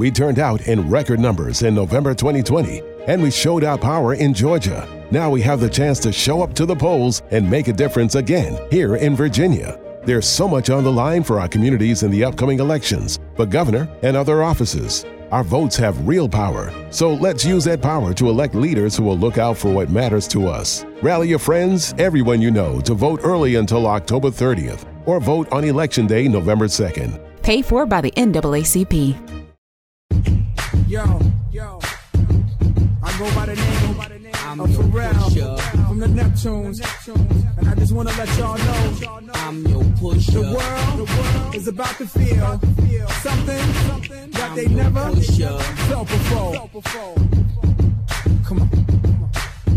We turned out in record numbers in November 2020, and we showed our power in Georgia. Now we have the chance to show up to the polls and make a difference again here in Virginia. There's so much on the line for our communities in the upcoming elections, for governor and other offices. Our votes have real power, so let's use that power to elect leaders who will look out for what matters to us. Rally your friends, everyone you know, to vote early until October 30th, or vote on Election Day, November 2nd. Paid for by the NAACP. Yo, yo, I go by the name I'm of Pharrell from the Neptunes, and I just wanna let y'all know I'm your pusher. the world is about to feel something something that they never felt before. Come on.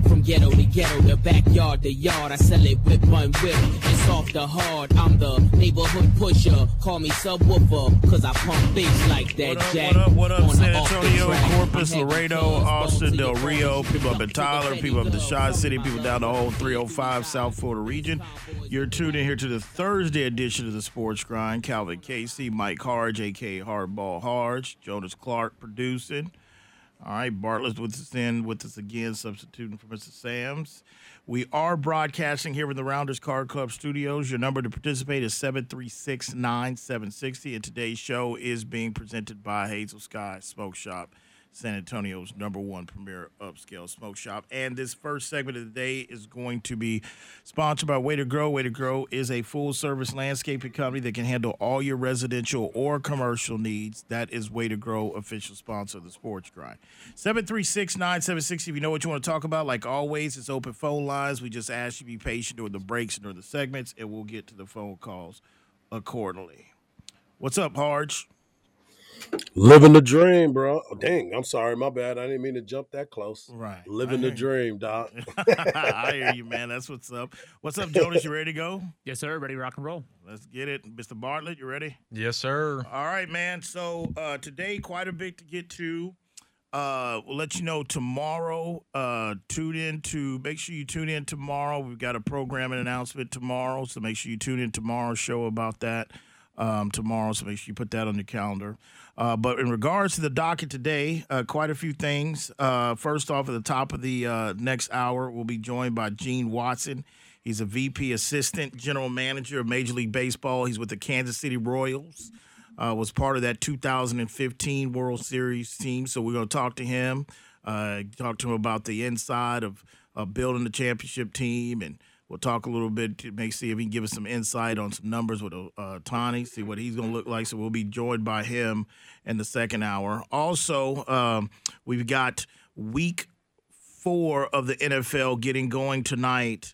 From ghetto to ghetto, the backyard to yard, I sell it whip one whip. It's off the hard. I'm the neighborhood pusher. Call me subwoofer, cause I pump bass like that. What up, Jack. what up, what up, San Antonio. Corpus, Laredo, Austin, Del Rio, people up in Tyler, people up in the Betty City, people down the whole 305 South Florida region. You're tuned in here to the Thursday edition of the Sports Grind. Calvin Casey, Mike Harge, aka Hardball Harge, Jonas Clark producing. All right, Bartlett's with us in with us again, substituting for Mr. Sams. We are broadcasting here in the Rounders Card Club studios. Your number to participate is 736 9760. And today's show is being presented by Hazel Sky Smoke Shop, San Antonio's number one premier upscale smoke shop. And this first segment of the day is going to be sponsored by Way to Grow. Way to Grow is a full service landscaping company that can handle all your residential or commercial needs. That is Way to Grow, official sponsor of the Sports Grind. 736 9760. If you know what you want to talk about, like always, it's open phone lines. We just ask you to be patient during the breaks and during the segments, and we'll get to the phone calls accordingly. What's up, Harge? Living the dream, bro. Oh, dang, I'm sorry, my bad. I didn't mean to jump that close. Right. Living the hear you. dream, doc. I hear you, man. That's what's up. What's up, Jonas? You ready to go? Yes, sir. Ready, to rock and roll. Let's get it. Mr. Bartlett, you ready? Yes, sir. All right, man. So uh, today, quite a bit to get to. Uh, we'll let you know tomorrow. Uh, tune in to make sure you tune in tomorrow. We've got a programming announcement tomorrow, so make sure you tune in tomorrow's show about that um, tomorrow. So make sure you put that on your calendar. Uh, but in regards to the docket today, uh, quite a few things. Uh, first off, at the top of the uh, next hour, we'll be joined by Gene Watson. He's a VP assistant general manager of Major League Baseball. He's with the Kansas City Royals uh, was part of that 2015 World Series team. So we're going to talk to him, uh, talk to him about the inside of, of building the championship team, and we'll talk a little bit to make see if he can give us some insight on some numbers with uh, Tani, see what he's going to look like. So we'll be joined by him in the second hour. Also, um, we've got week four of the NFL getting going tonight.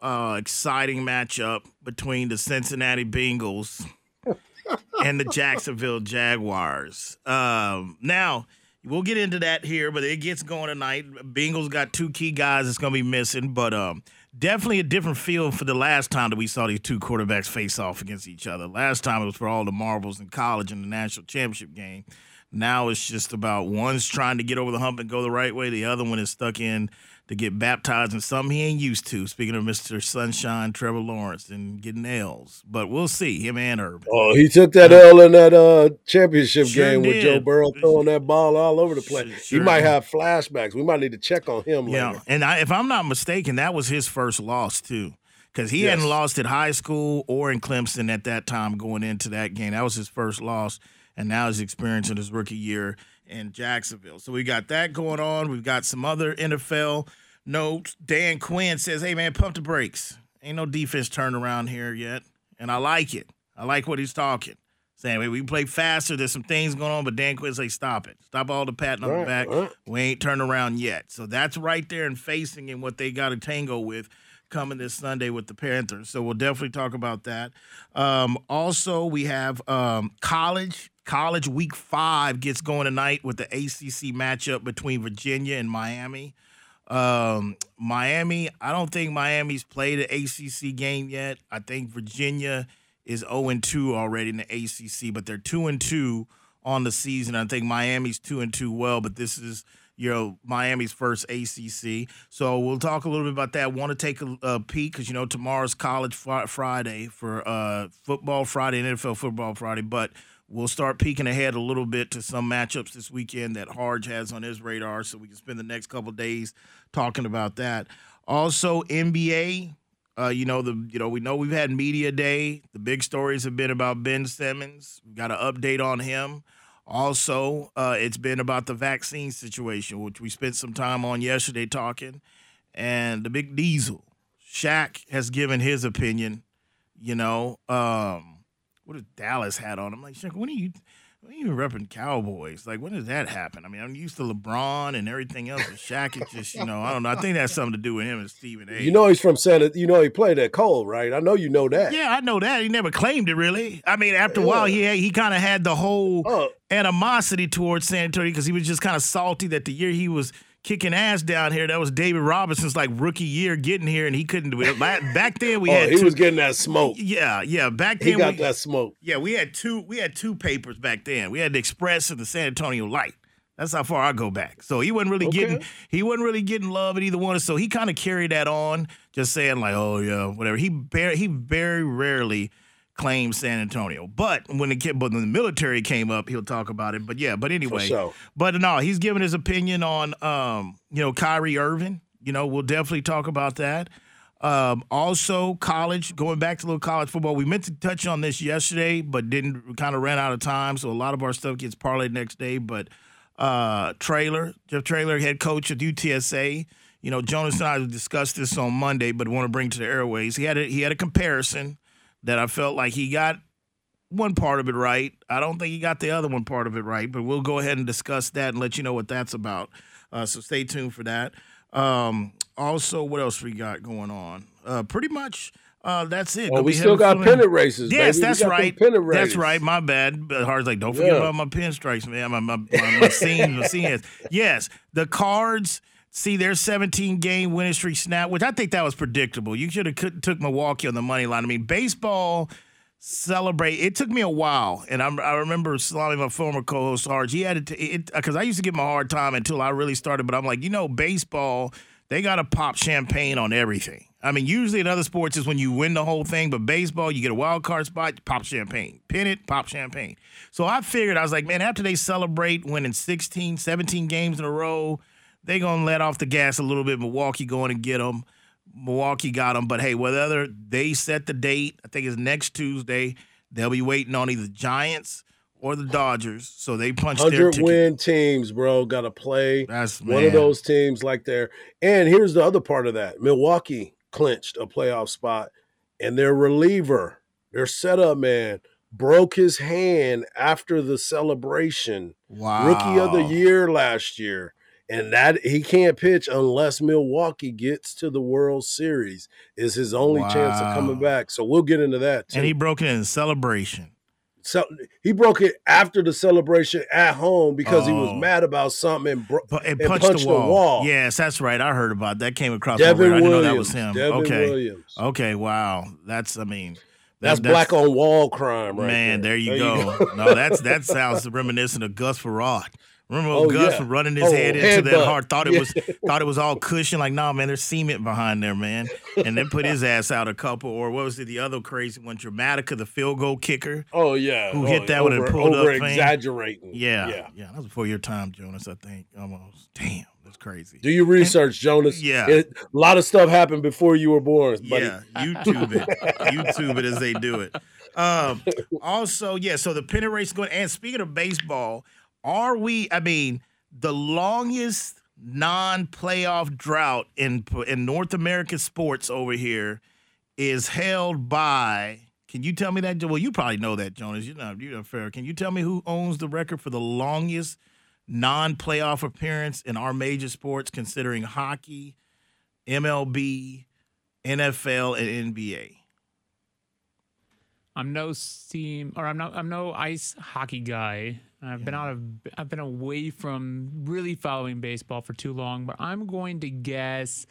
Uh, exciting matchup between the Cincinnati Bengals and the Jacksonville Jaguars. Um, now, we'll get into that here, but it gets going tonight. Bengals got two key guys that's going to be missing, but um, definitely a different feel for the last time that we saw these two quarterbacks face off against each other. Last time it was for all the marbles in college in the national championship game. Now it's just about one's trying to get over the hump and go the right way. The other one is stuck in to get baptized in something he ain't used to. Speaking of Mr. Sunshine, Trevor Lawrence, and getting L's. But we'll see, him and Urban. Oh, he took that L in that uh championship Sure game with Joe. Burrow throwing that ball all over the place. Sure- he might did. have flashbacks. We might need to check on him Yeah, later. and I, if I'm not mistaken, that was his first loss too, because he Yes. hadn't lost at high school or in Clemson at that time going into that game. That was his first loss, and now he's experiencing his rookie year in Jacksonville. So we got that going on. We've got some other NFL notes. Dan Quinn says, "Hey man, pump the brakes. Ain't no defense turned around here yet, and I like it. I like what he's talking." Saying "Hey, we can play faster. There's some things going on, but Dan Quinn say, "Stop it. Stop all the patting on the back. We ain't turned around yet. So that's right there and facing in what they got to tango with coming this Sunday with the Panthers. So we'll definitely talk about that. Um, also, we have um, college. College week five gets going tonight with the ACC matchup between Virginia and Miami. Um, Miami, I don't think Miami's played an ACC game yet. I think Virginia is 0 2 already in the ACC, but they're 2 and 2 on the season. I think Miami's 2 and 2 well, but this is you know Miami's first ACC. So we'll talk a little bit about that. Want to take a, a peek because you know tomorrow's College Fri- Friday for uh, football Friday and NFL football Friday, but we'll start peeking ahead a little bit to some matchups this weekend that Harge has on his radar, so we can spend the next couple days talking about that. Also, NBA. Uh, you know the you know we know we've had media day. The big stories have been about Ben Simmons. We got an update on him. Also, uh, it's been about the vaccine situation, which we spent some time on yesterday talking, and the big diesel. Shaq has given his opinion. You know, um, what does Dallas hat on? I'm like, Shaq, when are you? When are you repping Cowboys? Like, when does that happen? I mean, I'm used to LeBron and everything else, but Shaq is just, you know, I don't know. I think that's something to do with him and Stephen A. You know he's from Santa. You know he played at Cole, right? I know you know that. Yeah, I know that. He never claimed it really. I mean, after a while, he had, he kind of had the whole Oh. animosity towards San Antonio because he was just kind of salty that the year he was kicking ass down here, that was David Robinson's like rookie year getting here, and he couldn't do it. Back then, we oh, had he two, was getting that smoke. yeah, yeah. Back He then, got we, that smoke. yeah, we had two. We had two papers back then. We had the Express and the San Antonio Light. That's how far I go back. So he wasn't really Okay. getting he wasn't really getting love at either one. So he kind of carried that on, just saying like, oh yeah, whatever. He bar- he very rarely claimed San Antonio, but when came, but when the military came up, he'll talk about it. But yeah, but anyway, sure. but no, he's giving his opinion on um you know Kyrie Irving. You know, we'll definitely talk about that. Um, also, college, going back to a little college football. We meant to touch on this yesterday, but didn't kind of ran out of time. So a lot of our stuff gets parlayed next day. But uh, Traylor, Jeff Traylor, head coach of UTSA. You know, Jonas and I discussed this on Monday, but want to bring to the airways. He had a, he had a comparison that I felt like he got one part of it right. I don't think he got the other one part of it right, but we'll go ahead and discuss that and let you know what that's about. Uh, so stay tuned for that. Um, also, what else we got going on? Uh, pretty much uh, that's it. Oh, Gonna we still got pennant races. Yes, baby. That's right. Pennant That's right. My bad. But Harge's like, don't forget Yeah. about my pinstripes, man. My my my, my scene, my scene. Yes, the cards. See their 17 game winning streak snap, which I think that was predictable. You should have took Milwaukee on the money line. I mean, baseball celebrate. It took me a while, and I'm, I remember Salami, my former co-host Harge. He had it because I used to give him a hard time until I really started. But I'm like, you know, baseball they got to pop champagne on everything. I mean, usually in other sports is when you win the whole thing, but baseball, you get a wild card spot, pop champagne. Pin it, pop champagne. So I figured, I was like, man, after they celebrate winning 16, 17 games in a row, they going to let off the gas a little bit. Milwaukee going to get them. Milwaukee got them. But hey, whether they set the date, I think it's next Tuesday, they'll be waiting on either Giants or the Dodgers. So they punch their Hundred ticket. win teams, bro. Got to play That's one of those teams like there. And here's the other part of that: Milwaukee clinched a playoff spot, and their reliever, their setup man, broke his hand after the celebration. Wow. Rookie of the year last year. And that he can't pitch unless Milwaukee gets to the World Series is his only chance of coming back. So we'll get into that too. And he broke it in celebration. So he broke it after the celebration at home because he was Oh. mad about something and, bro- and punched, punched the, wall. the Yes, that's right. I heard about that. Came across Devin radar. I didn't Williams. know that was him. Devin okay. Williams. Okay. Wow. That's. I mean. That's, that- black on wall crime, right Man, there, you, There go. no, that's that sounds reminiscent of Gus Frerotte. Remember Oh, Gus yeah. running his Oh, head into that headbutt. heart? Thought it was thought it was all cushion. Like, nah, man, there's cement behind there, man. And then put his ass out a couple. Or what was it? The other crazy one, Gramatica, the field goal kicker. Oh yeah, Who oh, hit that one and pulled up over thing? exaggerating. Yeah, yeah. yeah, That was before your time, Jonas. I think almost. Damn, that's crazy. Do your research, Jonas. Yeah. It- a lot of stuff happened before you were born, buddy. Yeah, YouTube it. YouTube it as they do it. Um, also, yeah, so the pennant race is going. And speaking of baseball, are we, I mean, the longest non playoff drought in, in North American sports over here is held by. Can you tell me that? Well, you probably know that, Jonas. You're not, you're fair. Can you tell me who owns the record for the longest non playoff appearance in our major sports, considering hockey, MLB, NFL, and NBA? I'm no steam or I'm not I'm no ice hockey guy. I've been out of I've been away from really following baseball for too long, but I'm going to guess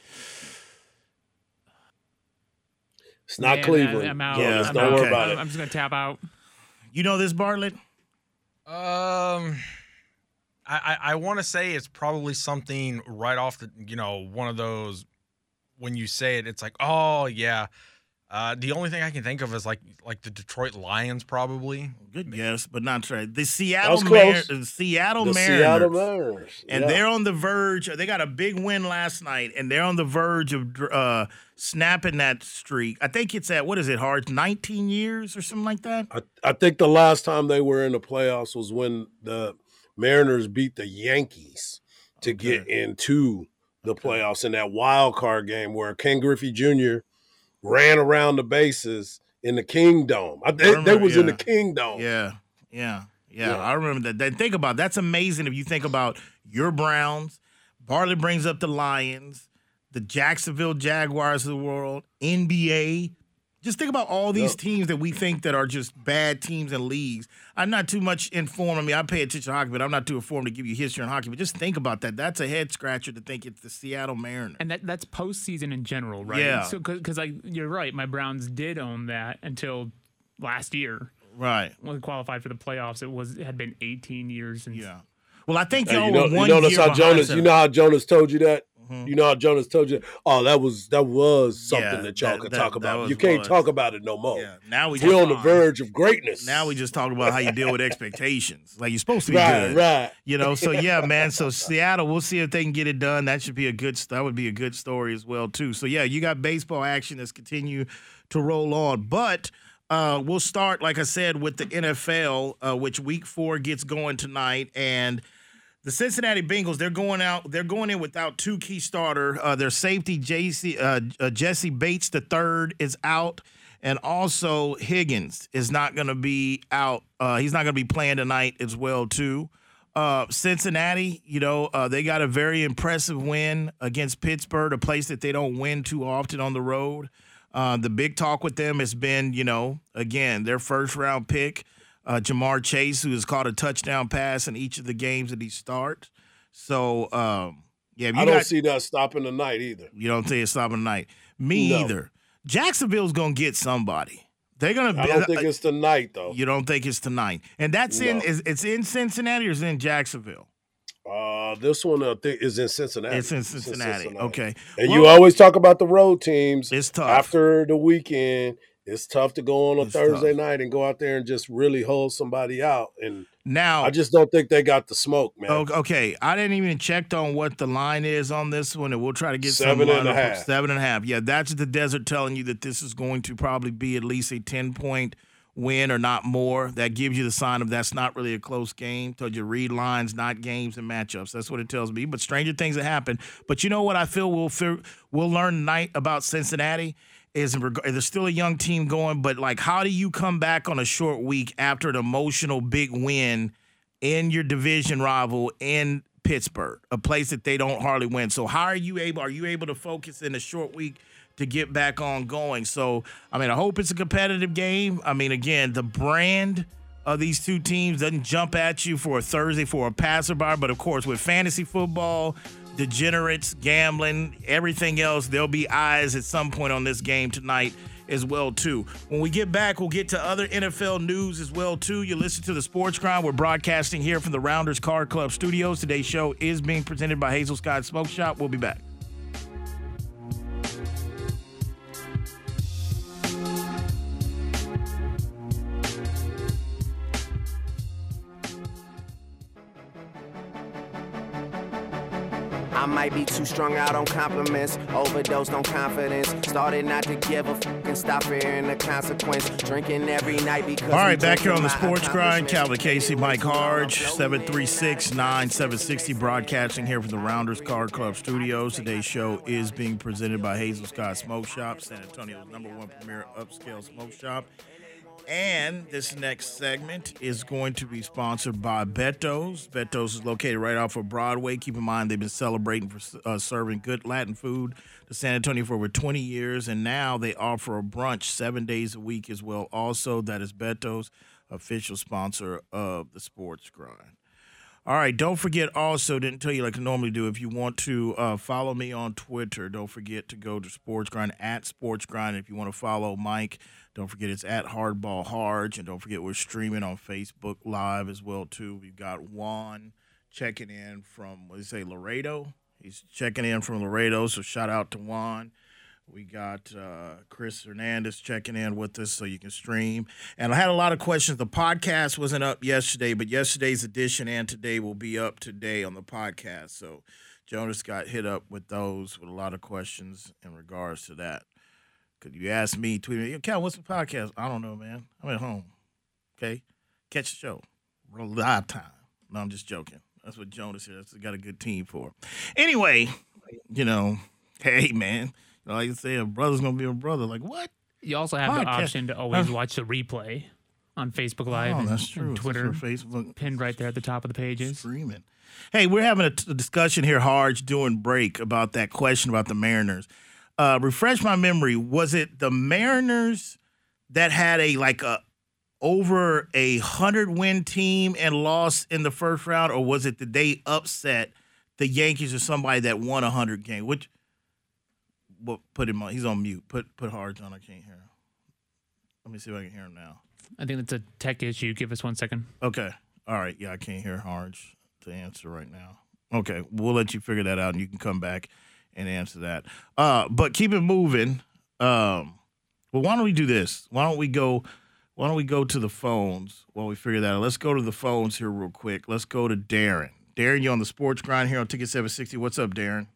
It's not Man, Cleveland. I, am out. Jonas, I'm don't out. worry Okay. about it. I'm just gonna tap out. You know this, Bartlett? Um, I I, I want to say it's probably something right off the you know one of those when you say it, it's like oh yeah. Uh, the only thing I can think of is like like the Detroit Lions, probably. Good guess, but not right. The Seattle was Mar- Seattle The Mariners. Seattle Mariners. and yeah. they're on the verge. They got a big win last night, and they're on the verge of uh, snapping that streak. I think it's at what is it, Harge? Nineteen years or something like that. I, I think the last time they were in the playoffs was when the Mariners beat the Yankees to get into the playoffs in that wild card game where Ken Griffey Jr. ran around the bases in the Kingdome. I, they, they remember, was in the yeah. Kingdome. Yeah, yeah, yeah. Yeah. I remember that. Then think about that's amazing if you think about your Browns. Barley brings up the Lions, the Jacksonville Jaguars of the world, NBA. Just think about all these Yep. teams that we think that are just bad teams and leagues. I'm not too much informed. I mean, I pay attention to hockey, but I'm not too informed to give you history on hockey. But just think about that. That's a head scratcher to think it's the Seattle Mariners. And that that's postseason in general, right? Yeah. So because like you're right, my Browns did own that until last year right. when we qualified for the playoffs. It was it had been 18 years since. Yeah. Well, I think Hey, y'all you know, were you one notice year how Jonas. You know how Jonas told you that. Mhm. You know how Jonas told you. Oh, that was that was something Yeah, that y'all that- could that- talk about. You can't was. talk about it no more. Yeah. Now we We're just on the verge of greatness. Now we just talk about how you deal with expectations. Like you're supposed to be right, good. right. You know, so yeah, man. So Seattle, we'll see if they can get it done. That should be a good. That would be a good story as well too. So yeah, you got baseball action that's continue to roll on, but uh, we'll start, like I said, with the NFL, uh, which Week Four gets going tonight, and the Cincinnati Bengals they're going out. They're going in without two key starter. Uh, their safety JC uh, uh, Jessie Bates the third is out. And also Higgins is not going to be out. Uh, he's not going to be playing tonight as well too. Uh, Cincinnati, you know, uh, they got a very impressive win against Pittsburgh, a place that they don't win too often on the road. The big talk with them has been, you know, again, their first round pick, uh, Ja'Marr Chase, who has caught a touchdown pass in each of the games that he starts. So, um, yeah, you I don't got, see that stopping tonight either. you don't think it's stopping tonight. Me No. either. Jacksonville's gonna get somebody. They're gonna. I don't think it's tonight though. You don't think it's tonight, and that's in is it's in Cincinnati or is it in Jacksonville? Uh, this one I think is in Cincinnati. It's in Cincinnati. Okay, And Well, you always talk about the road teams. It's tough. After the weekend, it's tough to go on a It's Thursday tough. night and go out there and just really hold somebody out. And now I just don't think they got the smoke, man. Okay, I didn't even check on what the line is on this one, and we'll try to get seven some and a half. Seven and a half. Yeah, that's the desert telling you that this is going to probably be at least a ten point win or not more. That gives you the sign of that's not really a close game. Told you read lines, not games and matchups. That's what it tells me. But stranger things have happened. But you know what I feel we'll feel, we'll learn tonight about Cincinnati. Is in reg- there's still a young team going, but like, how do you come back on a short week after an emotional big win in your division rival in Pittsburgh, a place that they don't hardly win. So how are you able? Are you able to focus in a short week to get back on going? So I mean, I hope it's a competitive game. I mean, again, the brand of these two teams doesn't jump at you for a Thursday for a passerby, but of course, with fantasy football. Degenerates, gambling, everything else. There'll be eyes at some point on this game tonight as well too. When we get back, we'll get to other NFL news as well too. You listen to the Sports Grind. We're broadcasting here from the Rounders Card Club studios. Today's show is being presented by Hazel Sky Smoke Shop. We'll be back. Might be too strung out on compliments, overdosed on confidence. Started not to give a fuck and stop fearing the consequence. Drinking every night because. All right, back here on the Sports Grind. Calvin Casey, Mike Harge, Floating 736 9760, broadcasting here from the Rounders Card Club studios. Today's show is being presented by Hazel Sky Smoke Shop, San Antonio's number one premier upscale smoke shop. And this next segment is going to be sponsored by Beto's. Beto's is located right off of Broadway. Keep in mind, they've been celebrating for uh, serving good Latin food to San Antonio for over 20 years, and now they offer a brunch seven days a week as well. Also, that is Beto's official sponsor of the Sports Grind. All right, don't forget also, didn't tell you like I normally do, if you want to uh, follow me on Twitter, don't forget to go to Sports Grind at Sports Grind. If you want to follow Mike, don't forget it's at Hardball Harge. And don't forget we're streaming on Facebook Live as well, too. We've got Juan checking in from, what do say, Laredo? He's checking in from Laredo, so shout out to Juan. We got uh, Chris Hernandez checking in with us so you can stream. And I had a lot of questions. The podcast wasn't up yesterday, but yesterday's edition and today will be up today on the podcast. So Jonas got hit up with those with a lot of questions in regards to that. Could you ask me, tweet me, Cal, what's the podcast? I don't know, man. I'm at home. Okay. Catch the show. Live time. No, I'm just joking. That's what Jonas here. That's got a good team for. Anyway, you know, hey man, you know, like you say, a brother's gonna be a brother. Like what? You also have the option to always watch the replay on Facebook oh, Live Oh, and, that's and true. It's Twitter, Facebook pinned right there at the top of the pages. streaming. Hey, we're having a, t- a discussion here, Harge, during break about that question about the Mariners. Uh, refresh my memory. Was it the Mariners that had a like a over a hundred win team and lost in the first round, or was it the they upset the Yankees or somebody that won a hundred game? Which, what put him on? He's on mute. Put put Harge on. I can't hear him. Let me see if I can hear him now. I think that's a tech issue. Give us one second. Okay. All right. Yeah, I can't hear Harge to answer right now. Okay, we'll let you figure that out, and you can come back and answer that. Uh, but keep it moving. Um, well, why don't we do this? Why don't we go? Why don't we go to the phones while we figure that out? Let's go to the phones here real quick. Let's go to Darren. Darren, you on the Sports Grind here on Ticket Seven Sixty. What's up, Darren?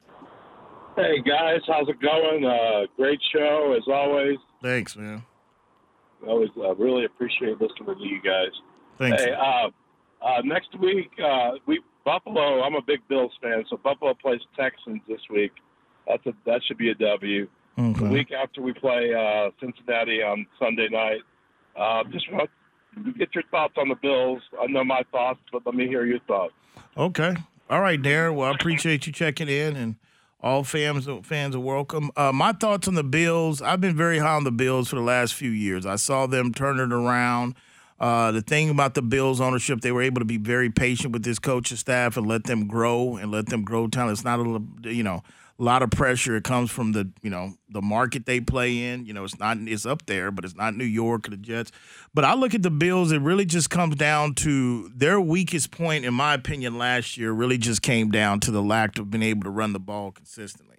Hey guys, how's it going? Uh, great show as always. Thanks, man. I Always uh, really appreciate listening to you guys. Thanks. Hey, uh, uh, next week uh, we Buffalo. I'm a big Bills fan, so Buffalo plays Texans this week. That's a that should be a W. The week after we play uh, Cincinnati on Sunday night. Uh, just want to get your thoughts on the Bills. I know my thoughts, but let me hear your thoughts. Okay. All right, Darren. Well, I appreciate you checking in, and all fans fans are welcome. Uh, my thoughts on the Bills. I've been very high on the Bills for the last few years. I saw them turn it around. Uh, the thing about the Bills ownership, they were able to be very patient with this coaching staff and let them grow and let them grow talent. It's not a you know a lot of pressure. It comes from the you know the market they play in. You know it's not it's up there, but it's not New York or the Jets. But I look at the Bills. It really just comes down to their weakest point, in my opinion, last year. Really just came down to the lack of being able to run the ball consistently.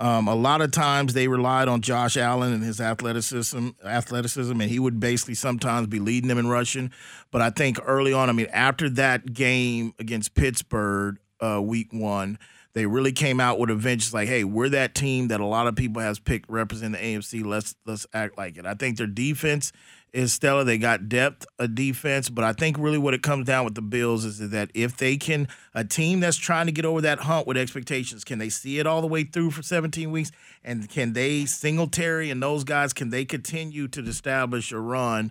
Um, a lot of times they relied on Josh Allen and his athleticism, athleticism, and he would basically sometimes be leading them in rushing. But I think early on, I mean, after that game against Pittsburgh, uh, week one, they really came out with a vengeance. Like, hey, we're that team that a lot of people has picked represent the AFC. Let's let's act like it. I think their defense is stellar. They got depth of defense, but I think really what it comes down with the Bills is that if they can, a team that's trying to get over that hump with expectations, can they see it all the way through for 17 weeks? And can they, Singletary and those guys, can they continue to establish a run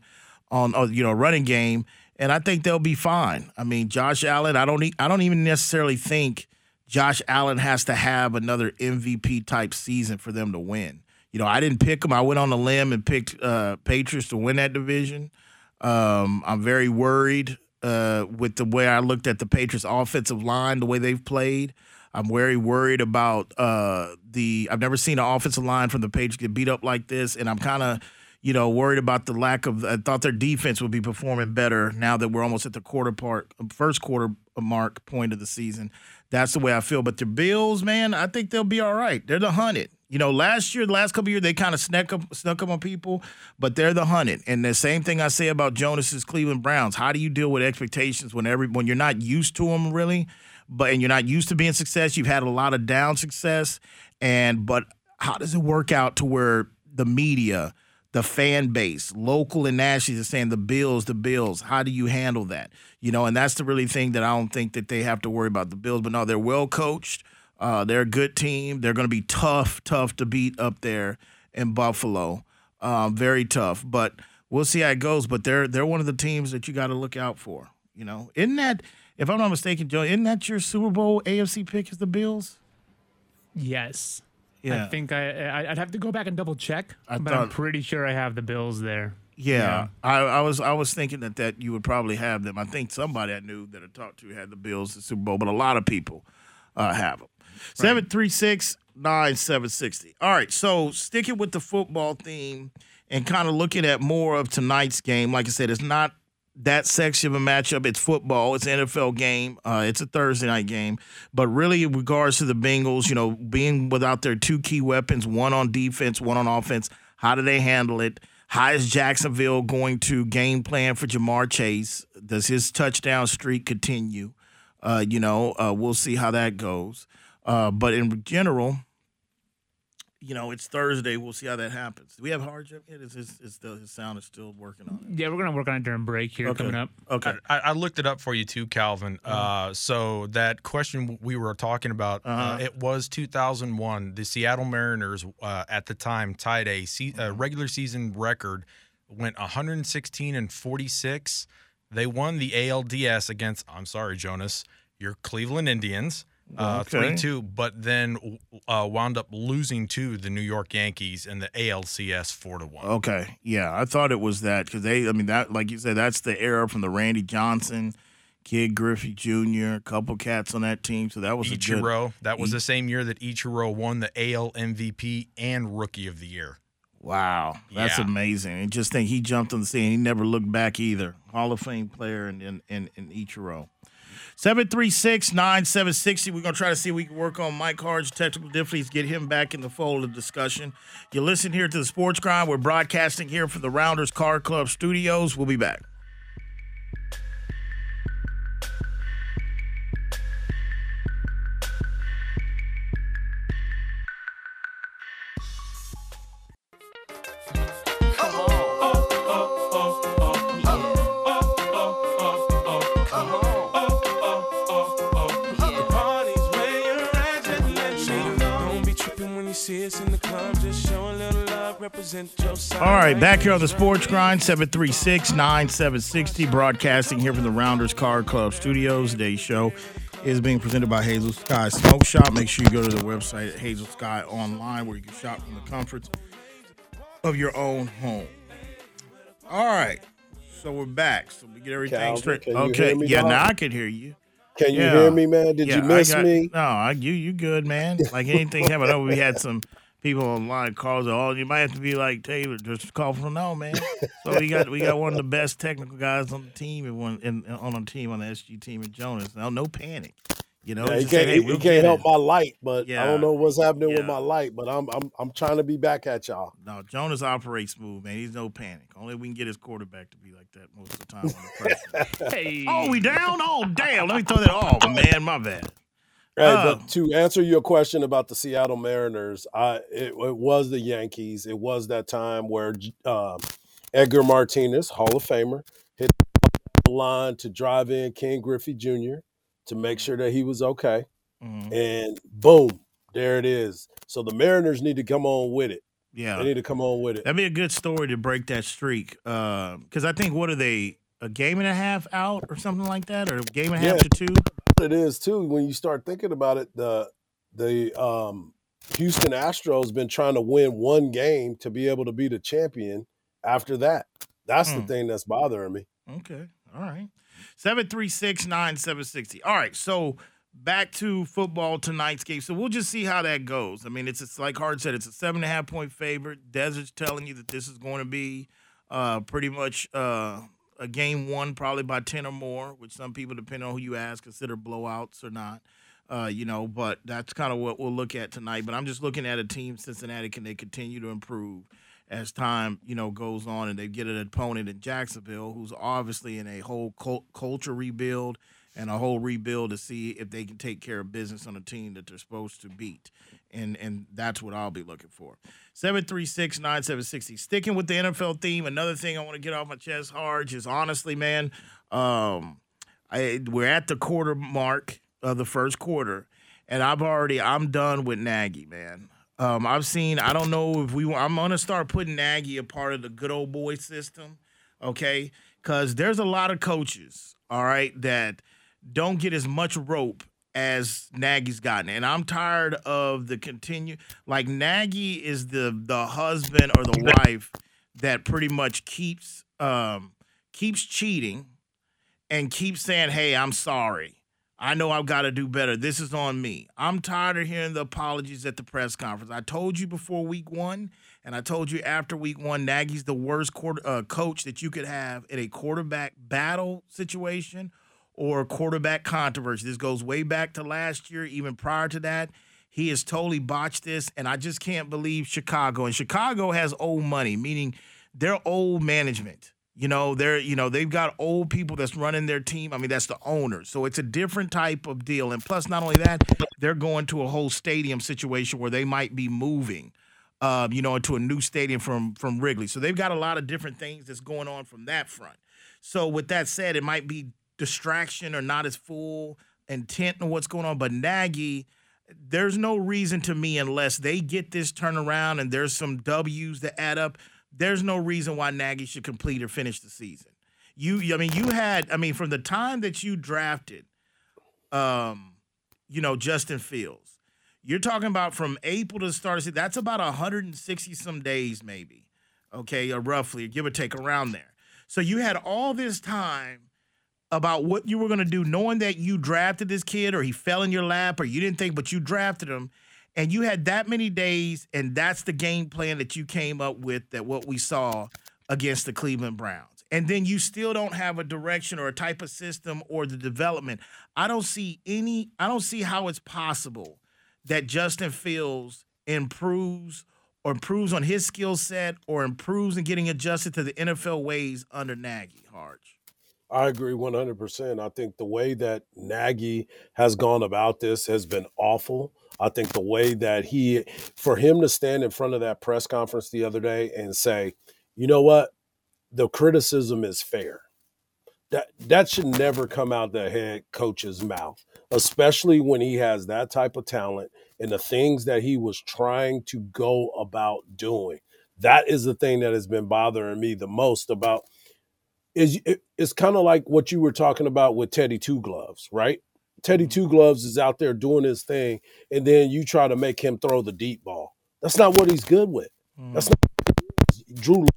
on, uh, you know, running game? And I think they'll be fine. I mean, Josh Allen, I don't, I don't even necessarily think Josh Allen has to have another MVP type season for them to win. You know, I didn't pick them. I went on a limb and picked uh, Patriots to win that division. Um, I'm very worried uh, with the way I looked at the Patriots offensive line, the way they've played. I'm very worried about uh, the. I've never seen an offensive line from the Patriots get beat up like this, and I'm kind of, you know, worried about the lack of. I thought their defense would be performing better now that we're almost at the quarter part, first quarter mark point of the season. That's the way I feel. But the Bills, man, I think they'll be all right. They're the hunted. You know, last year, the last couple of years, they kind of snuck up, snuck up on people, but they're the hunted. And the same thing I say about Jonas's Cleveland Browns. How do you deal with expectations when every when you're not used to them really, but and you're not used to being success? You've had a lot of down success, and but how does it work out to where the media, the fan base, local and national, is saying the Bills, the Bills. How do you handle that? You know, and that's the really thing that I don't think that they have to worry about the Bills. But no, they're well coached. Uh, they're a good team. They're going to be tough, tough to beat up there in Buffalo. Um, very tough, but we'll see how it goes. But they're they're one of the teams that you got to look out for. You know, isn't that if I'm not mistaken, Joe? Isn't that your Super Bowl AFC pick? Is the Bills? Yes. Yeah. I think I, I I'd have to go back and double check, I but I'm pretty sure I have the Bills there. Yeah, I, I was I was thinking that that you would probably have them. I think somebody I knew that I talked to had the Bills the Super Bowl, but a lot of people uh, have them. Seven three six nine seven sixty. All right, so sticking with the football theme and kind of looking at more of tonight's game. Like I said, it's not that section of a matchup. It's football. It's an NFL game. Uh, it's a Thursday night game. But really, in regards to the Bengals, you know, being without their two key weapons, one on defense, one on offense, how do they handle it? How is Jacksonville going to game plan for Ja'Marr Chase? Does his touchdown streak continue? Uh, you know, uh, we'll see how that goes. Uh, but in general, you know, it's Thursday. We'll see how that happens. Do we have hardship yet? Is his, is the, his sound is still working on it? Yeah, we're gonna work on it during break here Okay. coming up. Okay. I, I looked it up for you too, Calvin. Uh, so that question we were talking about, uh Uh-huh. it was 2001. The Seattle Mariners uh, at the time tied a se- uh, regular season record, went 116 and 46. They won the ALDS against, I'm sorry, Jonas, your Cleveland Indians. Uh, Okay. 3 2, but then uh, wound up losing to the New York Yankees in the ALCS 4 to 1. Okay. Yeah, I thought it was that because they, I mean, that, like you said, that's the era from the Randy Johnson, Kid Griffey Jr., a couple cats on that team. So that was a good. Ichiro. That was the same year that Ichiro won the AL MVP and Rookie of the Year. Wow, that's Yeah. amazing. And just think he jumped on the scene. He never looked back either. Hall of Fame player in in in, in Ichiro. 736-9760. We're gonna try to see if we can work on Mike Harge's technical difficulties, get him back in the fold of discussion. You listen here to the Sports Grind. We're broadcasting here from the Rounders Card Club Studios. We'll be back. All right, back here on the Sports Grind, 736-9760, broadcasting here from the Rounders Card Club Studios. Today's show is being presented by Hazel Sky Smoke Shop. Make sure you go to the website at Hazel Sky Online where you can shop from the comforts of your own home. All right, so we're back. So we get everything Calvin, straight. okay, yeah, dog? now I can hear you. Can you Yeah. hear me, man? Did Yeah, you I miss got- me? No, I, you you good, man. Like anything happened. I know we had some people online calls. Oh, you might have to be like Taylor, just call from no, man. So we got we got one of the best technical guys on the team and one in, on the team on the SG team in Jonas. Now, no panic. You know, Yeah, he can't, hey, he- we'll he can't help my light, but I don't know what's happening with my light. But I'm I'm I'm trying to be back at y'all. No, Jonas operates smooth, man. He's no panic. Only we can get his quarterback to be like that most of the time under pressure. Hey, oh, we down? Oh, damn. Let me throw that. Oh, man, my bad. Uh, but to answer your question about the Seattle Mariners, I it, it was the Yankees. It was that time where uh, Edgar Martinez, Hall of Famer, hit the line to drive in Ken Griffey Jr. to make sure that he was okay, Mhm. and boom, there it is. So the Mariners need to come on with it. Yeah. They need to come on with it. That'd be a good story to break that streak. Because I think what are they a game and a half out or something like that, or a game and a half Yeah. to two? It is too when you start thinking about it the the um Houston Astros been trying to win one game to be able to be the champion after that. That's the Hmm. thing that's bothering me. Okay, all right. Seven three six nine seven sixty. All right, so back to football tonight's game. So we'll just see how that goes. I mean, it's, it's like Harge said, it's a seven and a half point favorite. Desert's telling you that this is going to be uh, pretty much uh, a game won probably by ten or more, which some people, depending on who you ask, consider blowouts or not. Uh, you know, but that's kind of what we'll look at tonight. But I'm just looking at a team, Cincinnati, can they continue to improve as time, you know, goes on and they get an opponent in Jacksonville who's obviously in a whole cul- culture rebuild and a whole rebuild to see if they can take care of business on a team that they're supposed to beat. And and that's what I'll be looking for. 736-9760. Sticking with the NFL theme, another thing I want to get off my chest hard is honestly, man, um, I, we're at the quarter mark of the first quarter, and I've already I'm done with Nagy, man. Um, I've seen. I don't know if we. I'm gonna start putting Nagy a part of the good old boy system, okay? Because there's a lot of coaches, all right, that don't get as much rope as Nagy's gotten, and I'm tired of the continue. Like Nagy is the the husband or the wife that pretty much keeps um keeps cheating and keeps saying, "Hey, I'm sorry." I know I've got to do better. This is on me. I'm tired of hearing the apologies at the press conference. I told you before week one, and I told you after week one, Nagy's the worst quarter, uh, coach that you could have in a quarterback battle situation or quarterback controversy. This goes way back to last year, even prior to that. He has totally botched this, and I just can't believe Chicago. And Chicago has old money, meaning they're old management. You know, they're you know they've got old people that's running their team. I mean, that's the owners, so it's a different type of deal. And plus, not only that, they're going to a whole stadium situation where they might be moving, uh, you know, into a new stadium from from Wrigley. So they've got a lot of different things that's going on from that front. So with that said, it might be distraction or not as full intent on what's going on. But Nagy, there's no reason to me unless they get this turnaround and there's some W's that add up there's no reason why Nagy should complete or finish the season. You, I mean, you had, I mean, from the time that you drafted, um, you know, Justin Fields, you're talking about from April to the start of season. That's about 160 some days, maybe, okay, or roughly, give or take around there. So you had all this time about what you were going to do, knowing that you drafted this kid or he fell in your lap or you didn't think, but you drafted him and you had that many days, and that's the game plan that you came up with that what we saw against the Cleveland Browns. And then you still don't have a direction or a type of system or the development. I don't see any, I don't see how it's possible that Justin Fields improves or improves on his skill set or improves in getting adjusted to the NFL ways under Nagy, Harge. I agree 100%. I think the way that Nagy has gone about this has been awful. I think the way that he, for him to stand in front of that press conference the other day and say, you know what, the criticism is fair. That that should never come out the head coach's mouth, especially when he has that type of talent and the things that he was trying to go about doing. That is the thing that has been bothering me the most about is it's kind of like what you were talking about with Teddy Two Gloves, right? Teddy mm-hmm. Two Gloves is out there doing his thing, and then you try to make him throw the deep ball. That's not what he's good with. That's mm. not Drew.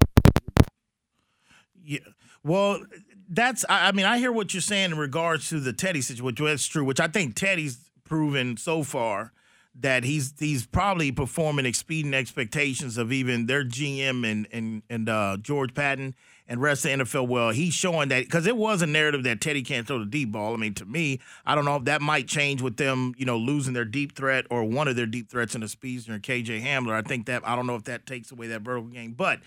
Yeah. Well, that's. I mean, I hear what you're saying in regards to the Teddy situation, which that's true. Which I think Teddy's proven so far that he's he's probably performing exceeding expectations of even their GM and and and uh, George Paton and rest the NFL well. He's showing that because it was a narrative that Teddy can't throw the deep ball. I mean, to me, I don't know if that might change with them, you know, losing their deep threat or one of their deep threats in the Speedster and KJ Hamler. I think that I don't know if that takes away that vertical game, but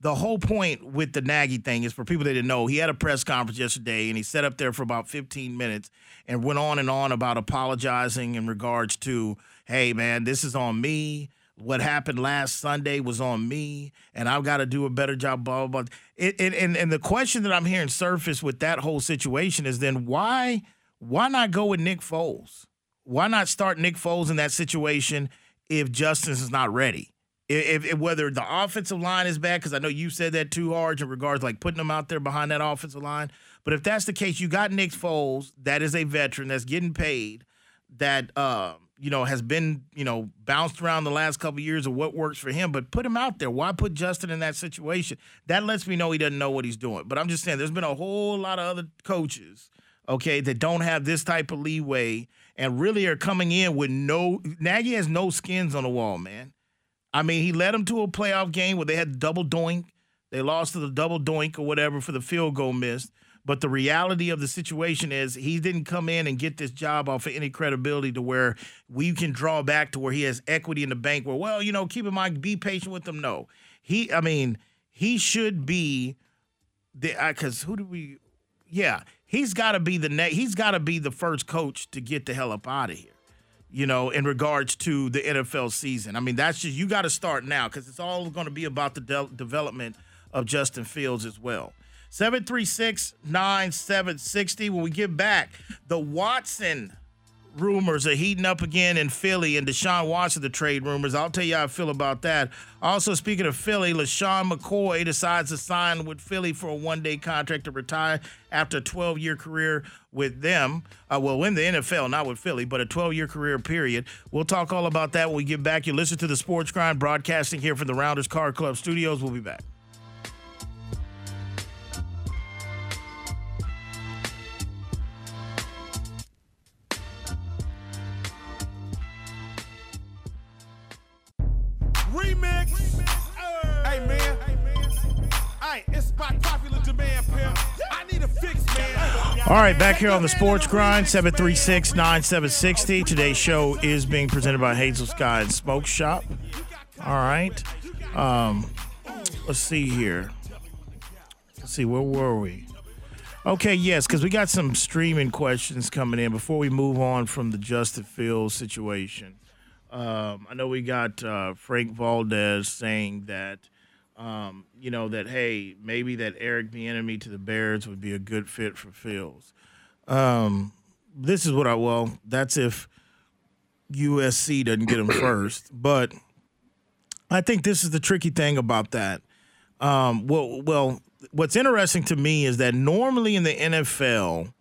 the whole point with the Nagy thing is for people that didn't know, he had a press conference yesterday and he sat up there for about 15 minutes and went on and on about apologizing in regards to, hey, man, this is on me what happened last Sunday was on me, and I've got to do a better job. Blah blah. blah. And and the question that I'm hearing surface with that whole situation is then why why not go with Nick Foles? Why not start Nick Foles in that situation if Justin is not ready? If, if whether the offensive line is bad, because I know you said that too hard in regards like putting them out there behind that offensive line. But if that's the case, you got Nick Foles, that is a veteran that's getting paid, that um, you know, has been, you know, bounced around the last couple of years of what works for him, but put him out there. Why put Justin in that situation? That lets me know he doesn't know what he's doing. But I'm just saying there's been a whole lot of other coaches, okay, that don't have this type of leeway and really are coming in with no Nagy has no skins on the wall, man. I mean, he led them to a playoff game where they had double doink. They lost to the double doink or whatever for the field goal missed. But the reality of the situation is he didn't come in and get this job off of any credibility to where we can draw back to where he has equity in the bank where, well, you know, keep in mind, be patient with them. No. He, I mean, he should be the, because who do we, yeah, he's got to be the next, he's got to be the first coach to get the hell up out of here you know, in regards to the NFL season. I mean, that's just, you got to start now because it's all going to be about the de- development of Justin Fields as well. 736 9760. When we get back, the Watson rumors are heating up again in Philly and Deshaun Watson, the trade rumors. I'll tell you how I feel about that. Also, speaking of Philly, LeSean McCoy decides to sign with Philly for a one day contract to retire after a 12 year career with them. Uh, well, in the NFL, not with Philly, but a 12 year career period. We'll talk all about that when we get back. You listen to the Sports Grind broadcasting here from the Rounders Card Club studios. We'll be back. Remix. Hey, man. Hey, it's by popular demand, pimp. I need a fix, man. All right, back here on the Sports Grind, 736 9760. Today's show is being presented by Hazel Sky and Smoke Shop. All right. Um, let's see here. Let's see, where were we? Okay, yes, because we got some streaming questions coming in before we move on from the Justin Fields situation. Um, I know we got uh, Frank Valdez saying that, um, you know, that hey, maybe that Eric Bieniemy to the Bears would be a good fit for Fields. Um, this is what I well, that's if USC doesn't get him first, but I think this is the tricky thing about that. Um, well, well, what's interesting to me is that normally in the NFL,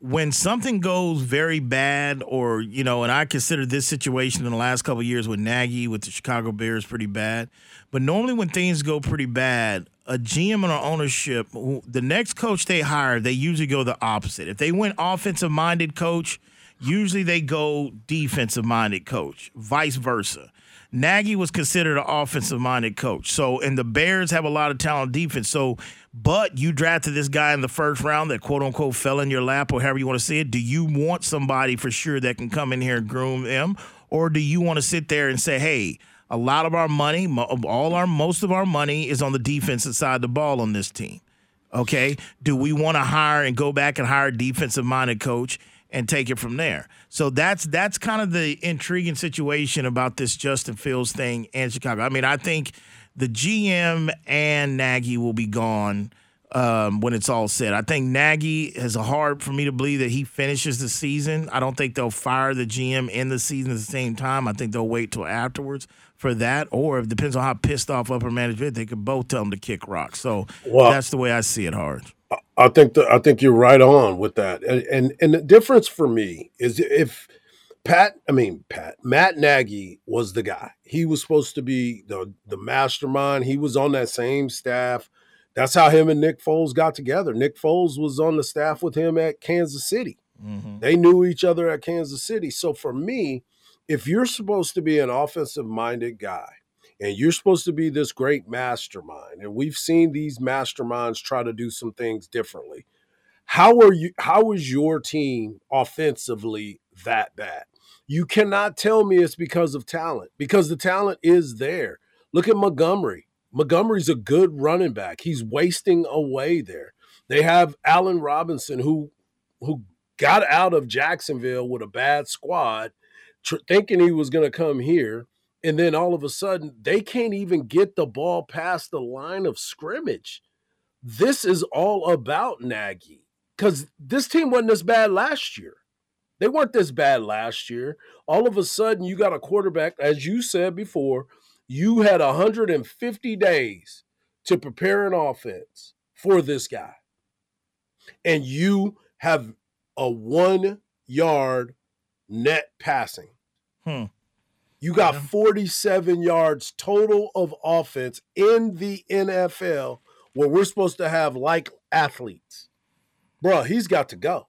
when something goes very bad, or you know, and I consider this situation in the last couple years with Nagy with the Chicago Bears pretty bad, but normally when things go pretty bad, a GM and an ownership, the next coach they hire, they usually go the opposite. If they went offensive minded coach, usually they go defensive minded coach, vice versa. Nagy was considered an offensive minded coach. So, and the Bears have a lot of talent defense. So, but you drafted this guy in the first round that quote unquote fell in your lap or however you want to say it. Do you want somebody for sure that can come in here and groom them? Or do you want to sit there and say, hey, a lot of our money, all our most of our money is on the defensive side of the ball on this team. Okay. Do we want to hire and go back and hire a defensive minded coach and take it from there? So that's that's kind of the intriguing situation about this Justin Fields thing in Chicago. I mean, I think the GM and Nagy will be gone um, when it's all said. I think Nagy has a hard for me to believe that he finishes the season. I don't think they'll fire the GM in the season at the same time. I think they'll wait till afterwards for that, or it depends on how pissed off upper management, they could both tell him to kick rocks. So well, that's the way I see it, hard. I think the, I think you're right on with that, and, and and the difference for me is if Pat, I mean Pat, Matt Nagy was the guy. He was supposed to be the the mastermind. He was on that same staff. That's how him and Nick Foles got together. Nick Foles was on the staff with him at Kansas City. Mm-hmm. They knew each other at Kansas City. So for me, if you're supposed to be an offensive minded guy and you're supposed to be this great mastermind and we've seen these masterminds try to do some things differently. How are you how is your team offensively that bad? You cannot tell me it's because of talent because the talent is there. Look at montgomery. Montgomery's a good running back. He's wasting away there. They have allen robinson who who got out of jacksonville with a bad squad tr- thinking he was going to come here. And then all of a sudden, they can't even get the ball past the line of scrimmage. This is all about Nagy because this team wasn't this bad last year. They weren't this bad last year. All of a sudden, you got a quarterback, as you said before, you had 150 days to prepare an offense for this guy. And you have a one yard net passing. Hmm. You got 47 yards total of offense in the NFL where we're supposed to have like athletes. Bro, he's got to go.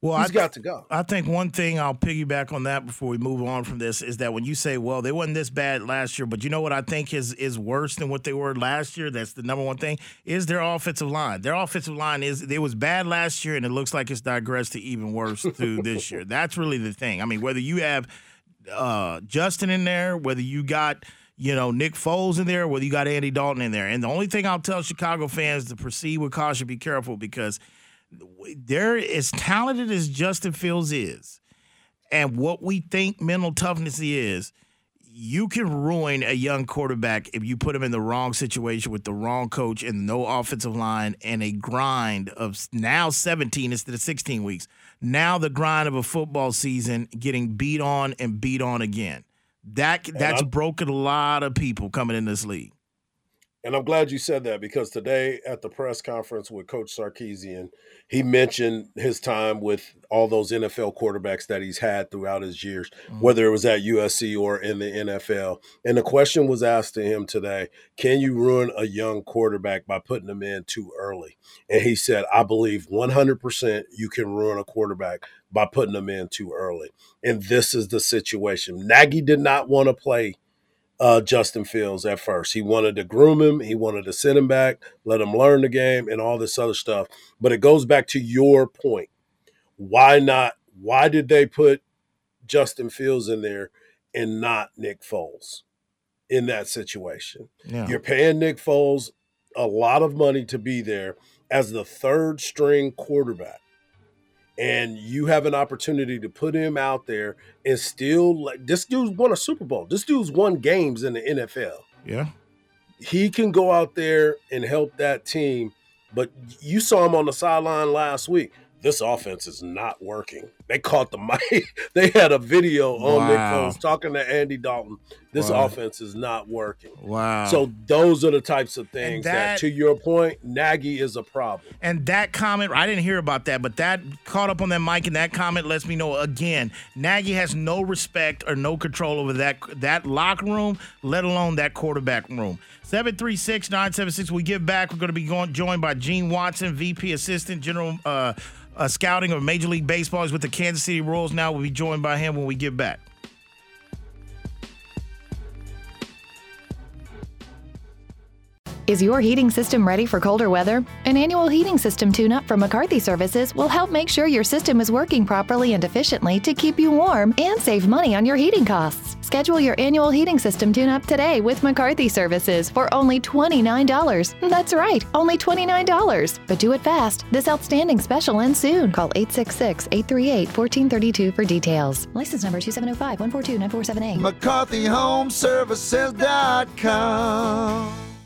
Well, he's I, got to go. I think one thing I'll piggyback on that before we move on from this is that when you say, "Well, they wasn't this bad last year," but you know what I think is is worse than what they were last year. That's the number one thing is their offensive line. Their offensive line is it was bad last year, and it looks like it's digressed to even worse through this year. That's really the thing. I mean, whether you have uh, Justin in there, whether you got you know Nick Foles in there, whether you got Andy Dalton in there. And the only thing I'll tell Chicago fans to proceed with caution, be careful because they're as talented as Justin Fields is, and what we think mental toughness is. You can ruin a young quarterback if you put him in the wrong situation with the wrong coach and no offensive line and a grind of now 17 instead of 16 weeks now the grind of a football season getting beat on and beat on again. That that's broken a lot of people coming in this league. And I'm glad you said that because today at the press conference with Coach Sarkisian, he mentioned his time with all those NFL quarterbacks that he's had throughout his years, mm-hmm. whether it was at USC or in the NFL. And the question was asked to him today Can you ruin a young quarterback by putting them in too early? And he said, I believe 100% you can ruin a quarterback by putting them in too early. And this is the situation. Nagy did not want to play uh, Justin Fields at first. He wanted to groom him, he wanted to send him back, let him learn the game, and all this other stuff. But it goes back to your point. Why not? Why did they put Justin Fields in there and not Nick Foles in that situation? Yeah. You're paying Nick Foles a lot of money to be there as the third string quarterback. And you have an opportunity to put him out there and still like this dude's won a Super Bowl. This dude's won games in the NFL. Yeah. He can go out there and help that team. But you saw him on the sideline last week. This offense is not working. They caught the mic. they had a video on Nick Wow. Foles talking to Andy Dalton. This Wow. offense is not working. Wow. So those are the types of things that, that- to your point, Nagy is a problem. And that comment, I didn't hear about that, but that caught up on that mic, and that comment lets me know again, Nagy has no respect or no control over that that locker room, let alone that quarterback room. 736-976, we give back. We're going to be going, joined by Gene Watson, VP Assistant General uh, uh, Scouting of Major League Baseball. He's with the Kansas City Royals now. We'll be joined by him when we get back. Is your heating system ready for colder weather? An annual heating system tune up from McCarthy Services will help make sure your system is working properly and efficiently to keep you warm and save money on your heating costs. Schedule your annual heating system tune up today with McCarthy Services for only $29. That's right, only $29. But do it fast. This outstanding special ends soon. Call 866 838 1432 for details. License number 2705 142 947A. McCarthyHomeservices.com.